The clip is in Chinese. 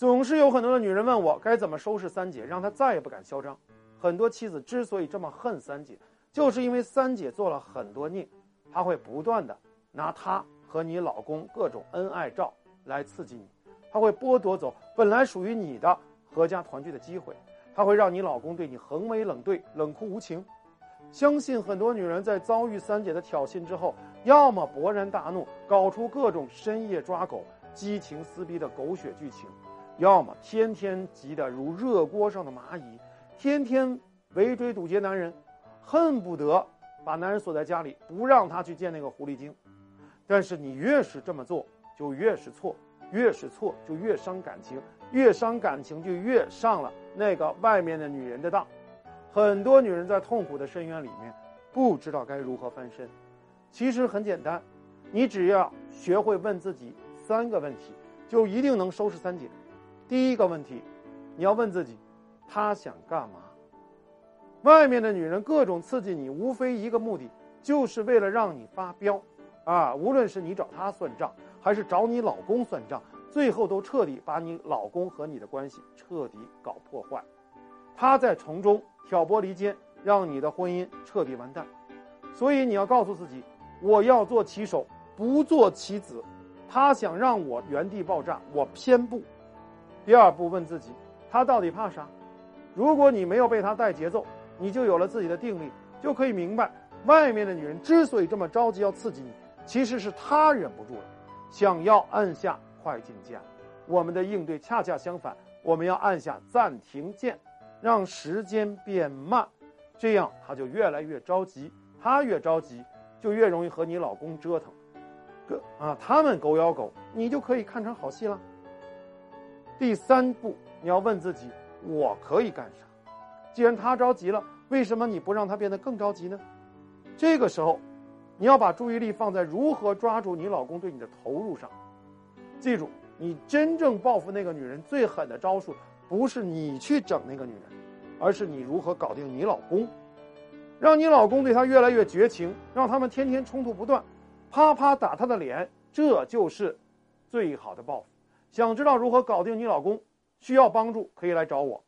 总是有很多的女人问我该怎么收拾三姐，让她再也不敢嚣张。很多妻子之所以这么恨三姐，就是因为三姐做了很多孽，她会不断的拿她和你老公各种恩爱照来刺激你，她会剥夺走本来属于你的阖家团聚的机会，她会让你老公对你横眉冷对、冷酷无情。相信很多女人在遭遇三姐的挑衅之后，要么勃然大怒，搞出各种深夜抓狗、激情撕逼的狗血剧情，要么天天急得如热锅上的蚂蚁，天天围追堵截男人，恨不得把男人锁在家里，不让他去见那个狐狸精。但是你越是这么做，就越是错，越是错就越伤感情，越伤感情就越上了那个外面的女人的当。很多女人在痛苦的深渊里面，不知道该如何翻身。其实很简单，你只要学会问自己三个问题，就一定能收拾三姐。第一个问题，你要问自己，他想干嘛？外面的女人各种刺激你，无非一个目的，就是为了让你发飙。啊，无论是你找他算账，还是找你老公算账，最后都彻底把你老公和你的关系彻底搞破坏。他在从中。挑拨离间，让你的婚姻彻底完蛋。所以你要告诉自己，我要做棋手，不做棋子。他想让我原地爆炸，我偏不。第二步，问自己，他到底怕啥？如果你没有被他带节奏，你就有了自己的定力，就可以明白，外面的女人之所以这么着急要刺激你，其实是她忍不住了，想要按下快进键。我们的应对恰恰相反，我们要按下暂停键。让时间变慢，这样他就越来越着急，他越着急，就越容易和你老公折腾，个啊，他们狗咬狗，你就可以看成好戏了。第三步，你要问自己，我可以干啥？既然他着急了，为什么你不让他变得更着急呢？这个时候，你要把注意力放在如何抓住你老公对你的投入上。记住，你真正报复那个女人最狠的招数。不是你去整那个女人，而是你如何搞定你老公，让你老公对她越来越绝情，让他们天天冲突不断，啪啪打她的脸，这就是最好的报复。想知道如何搞定你老公，需要帮助可以来找我。